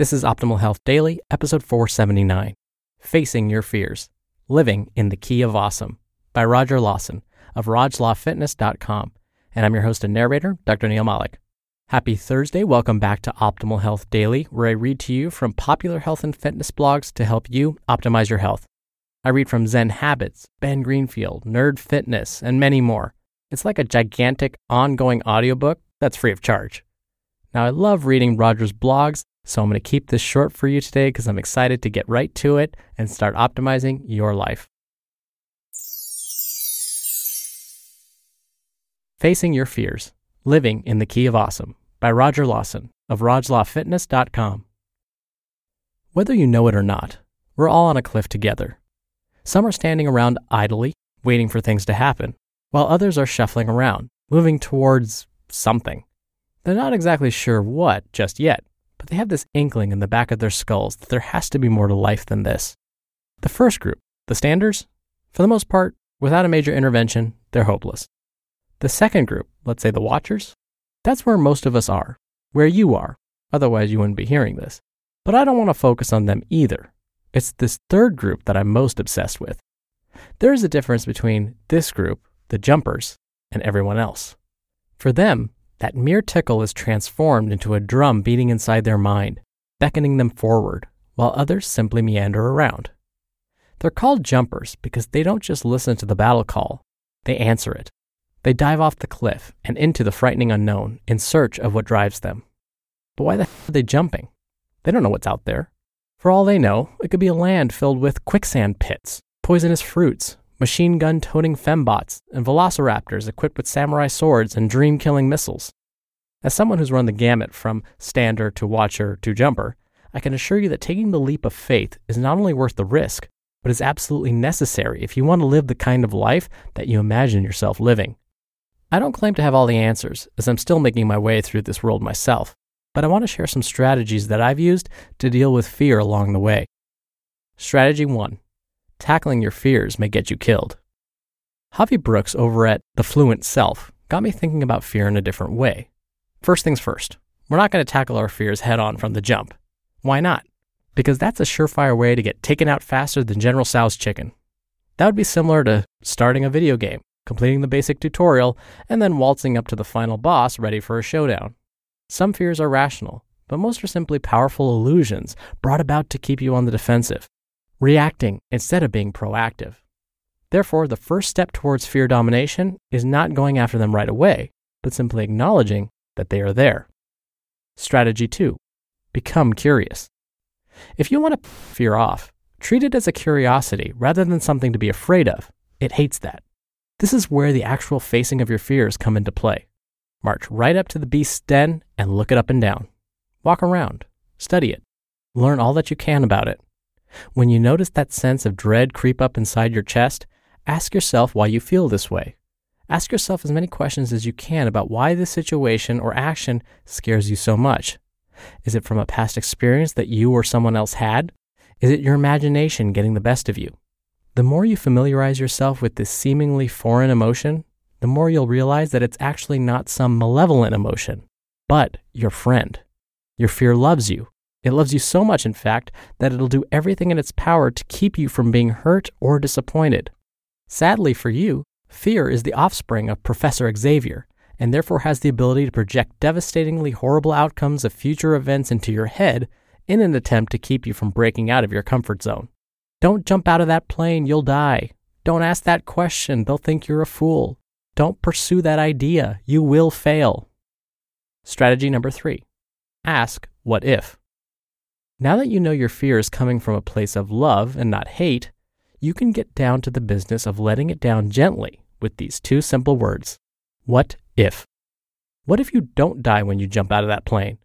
This is Optimal Health Daily, episode 479 Facing Your Fears Living in the Key of Awesome by Roger Lawson of RogLawFitness.com. And I'm your host and narrator, Dr. Neil Malik. Happy Thursday. Welcome back to Optimal Health Daily, where I read to you from popular health and fitness blogs to help you optimize your health. I read from Zen Habits, Ben Greenfield, Nerd Fitness, and many more. It's like a gigantic ongoing audiobook that's free of charge. Now, I love reading Roger's blogs so I'm going to keep this short for you today because I'm excited to get right to it and start optimizing your life. Facing Your Fears Living in the Key of Awesome by Roger Lawson of RogLawFitness.com. Whether you know it or not, we're all on a cliff together. Some are standing around idly, waiting for things to happen, while others are shuffling around, moving towards something. They're not exactly sure what just yet, they have this inkling in the back of their skulls that there has to be more to life than this. The first group, the standers, for the most part, without a major intervention, they're hopeless. The second group, let's say the watchers, that's where most of us are, where you are, otherwise, you wouldn't be hearing this. But I don't want to focus on them either. It's this third group that I'm most obsessed with. There is a difference between this group, the jumpers, and everyone else. For them, that mere tickle is transformed into a drum beating inside their mind, beckoning them forward, while others simply meander around. They're called jumpers because they don't just listen to the battle call, they answer it. They dive off the cliff and into the frightening unknown in search of what drives them. But why the hell are they jumping? They don't know what's out there. For all they know, it could be a land filled with quicksand pits, poisonous fruits, machine gun toting fembots, and velociraptors equipped with samurai swords and dream killing missiles. As someone who's run the gamut from stander to watcher to jumper, I can assure you that taking the leap of faith is not only worth the risk, but is absolutely necessary if you want to live the kind of life that you imagine yourself living. I don't claim to have all the answers, as I'm still making my way through this world myself, but I want to share some strategies that I've used to deal with fear along the way. Strategy 1 tackling your fears may get you killed. Havi Brooks over at The Fluent Self got me thinking about fear in a different way. First things first, we're not going to tackle our fears head on from the jump. Why not? Because that's a surefire way to get taken out faster than General Tso's chicken. That would be similar to starting a video game, completing the basic tutorial, and then waltzing up to the final boss ready for a showdown. Some fears are rational, but most are simply powerful illusions brought about to keep you on the defensive reacting instead of being proactive. Therefore, the first step towards fear domination is not going after them right away, but simply acknowledging that they are there. Strategy 2 Become curious. If you want to fear off, treat it as a curiosity rather than something to be afraid of. It hates that. This is where the actual facing of your fears come into play. March right up to the beast's den and look it up and down. Walk around, study it, learn all that you can about it, when you notice that sense of dread creep up inside your chest, ask yourself why you feel this way. Ask yourself as many questions as you can about why this situation or action scares you so much. Is it from a past experience that you or someone else had? Is it your imagination getting the best of you? The more you familiarize yourself with this seemingly foreign emotion, the more you'll realize that it's actually not some malevolent emotion, but your friend. Your fear loves you, it loves you so much, in fact, that it'll do everything in its power to keep you from being hurt or disappointed. Sadly for you, fear is the offspring of Professor Xavier, and therefore has the ability to project devastatingly horrible outcomes of future events into your head in an attempt to keep you from breaking out of your comfort zone. Don't jump out of that plane, you'll die. Don't ask that question, they'll think you're a fool. Don't pursue that idea, you will fail. Strategy number three ask, what if? Now that you know your fear is coming from a place of love and not hate, you can get down to the business of letting it down gently with these two simple words What if? What if you don't die when you jump out of that plane?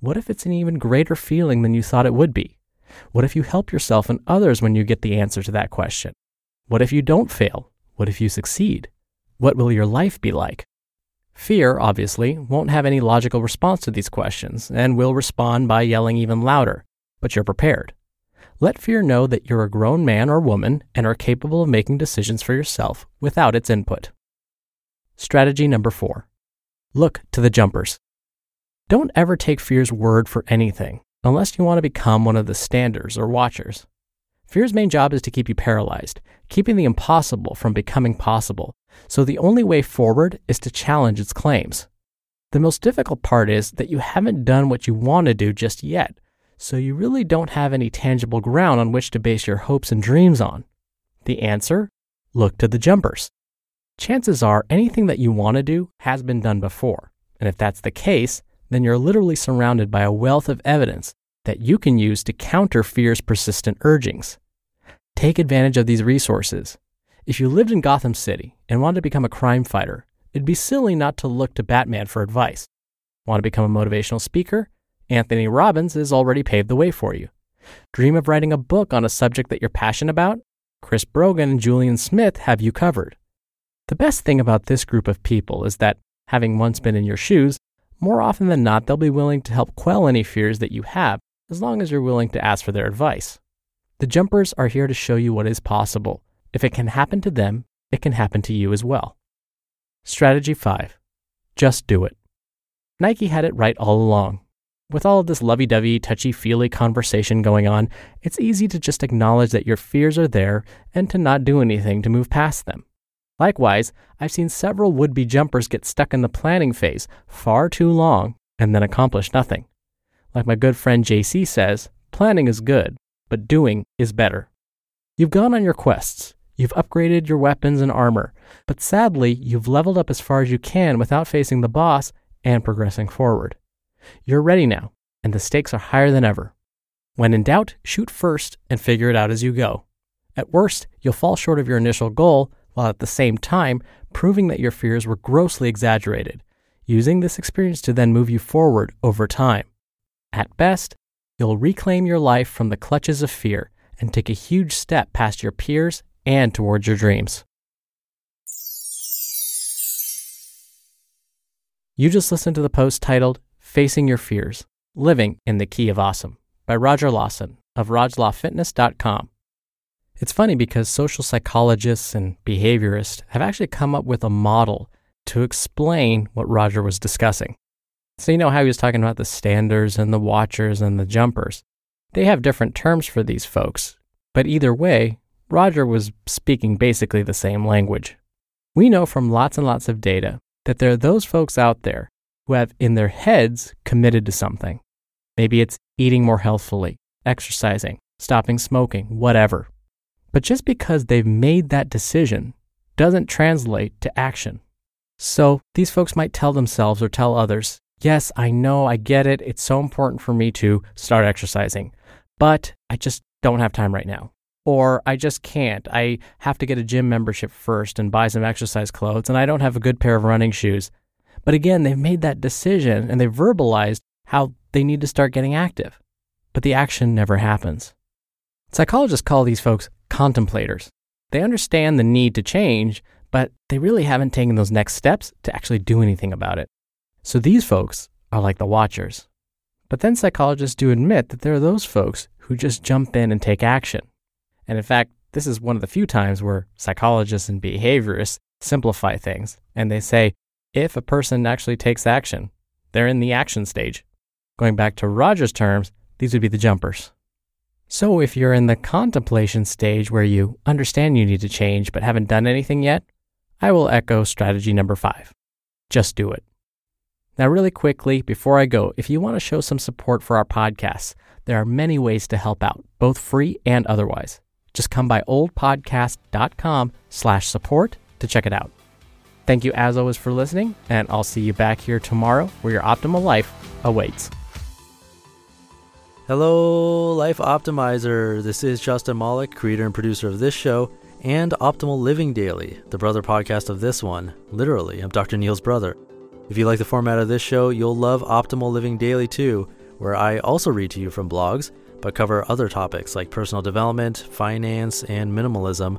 What if it's an even greater feeling than you thought it would be? What if you help yourself and others when you get the answer to that question? What if you don't fail? What if you succeed? What will your life be like? Fear, obviously, won't have any logical response to these questions and will respond by yelling even louder but you're prepared. Let fear know that you're a grown man or woman and are capable of making decisions for yourself without its input. Strategy number four look to the jumpers. Don't ever take fear's word for anything, unless you want to become one of the standers or watchers. Fear's main job is to keep you paralyzed, keeping the impossible from becoming possible, so the only way forward is to challenge its claims. The most difficult part is that you haven't done what you want to do just yet, so you really don't have any tangible ground on which to base your hopes and dreams on. The answer? Look to the jumpers. Chances are anything that you want to do has been done before, and if that's the case, then you're literally surrounded by a wealth of evidence that you can use to counter fear's persistent urgings. Take advantage of these resources. If you lived in Gotham City and wanted to become a crime fighter, it'd be silly not to look to Batman for advice. Want to become a motivational speaker? Anthony Robbins has already paved the way for you. Dream of writing a book on a subject that you're passionate about? Chris Brogan and Julien Smith have you covered. The best thing about this group of people is that, having once been in your shoes, more often than not, they'll be willing to help quell any fears that you have as long as you're willing to ask for their advice. The jumpers are here to show you what is possible. If it can happen to them, it can happen to you as well. Strategy 5 Just do it. Nike had it right all along. With all of this lovey dovey, touchy feely conversation going on, it's easy to just acknowledge that your fears are there and to not do anything to move past them. Likewise, I've seen several would be jumpers get stuck in the planning phase far too long and then accomplish nothing. Like my good friend JC says, planning is good, but doing is better. You've gone on your quests, you've upgraded your weapons and armor, but sadly, you've leveled up as far as you can without facing the boss and progressing forward. You're ready now, and the stakes are higher than ever. When in doubt, shoot first and figure it out as you go. At worst, you'll fall short of your initial goal, while at the same time proving that your fears were grossly exaggerated, using this experience to then move you forward over time. At best, you'll reclaim your life from the clutches of fear and take a huge step past your peers and towards your dreams. You just listened to the post titled Facing Your Fears Living in the Key of Awesome by Roger Lawson of RogLawFitness.com. It's funny because social psychologists and behaviorists have actually come up with a model to explain what Roger was discussing. So, you know how he was talking about the standers and the watchers and the jumpers. They have different terms for these folks, but either way, Roger was speaking basically the same language. We know from lots and lots of data that there are those folks out there who have in their heads committed to something. Maybe it's eating more healthfully, exercising, stopping smoking, whatever. But just because they've made that decision doesn't translate to action. So these folks might tell themselves or tell others, yes, I know, I get it. It's so important for me to start exercising, but I just don't have time right now. Or I just can't. I have to get a gym membership first and buy some exercise clothes, and I don't have a good pair of running shoes. But again, they've made that decision and they've verbalized how they need to start getting active. But the action never happens. Psychologists call these folks contemplators. They understand the need to change, but they really haven't taken those next steps to actually do anything about it. So these folks are like the watchers. But then psychologists do admit that there are those folks who just jump in and take action. And in fact, this is one of the few times where psychologists and behaviorists simplify things and they say if a person actually takes action, they're in the action stage. Going back to Roger's terms, these would be the jumpers. So, if you're in the contemplation stage where you understand you need to change but haven't done anything yet, I will echo strategy number five just do it. Now, really quickly, before I go, if you want to show some support for our podcasts, there are many ways to help out, both free and otherwise. Just come by oldpodcast.com slash support to check it out. Thank you as always for listening, and I'll see you back here tomorrow where your optimal life awaits. Hello, Life Optimizer. This is Justin Malik, creator and producer of this show and Optimal Living Daily, the brother podcast of this one. Literally, I'm Dr. Neil's brother. If you like the format of this show, you'll love Optimal Living Daily too, where I also read to you from blogs, but cover other topics like personal development, finance, and minimalism